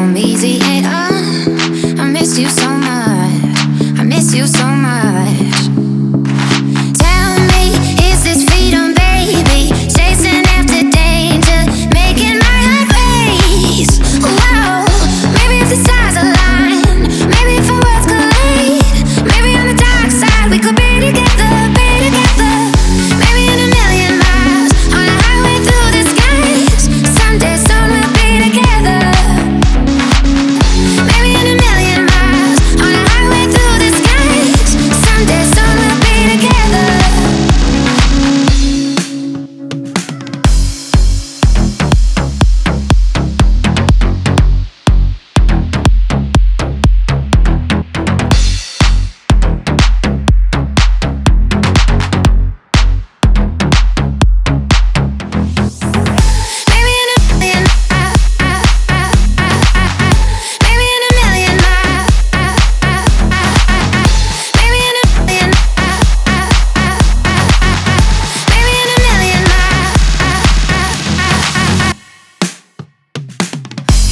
come easy.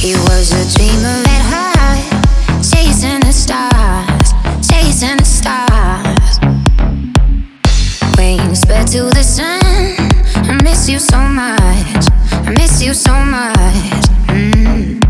It was a dream of red heart, chasing the stars, chasing the stars. Wings spread to the sun. I miss you so much. I miss you so much. Mm.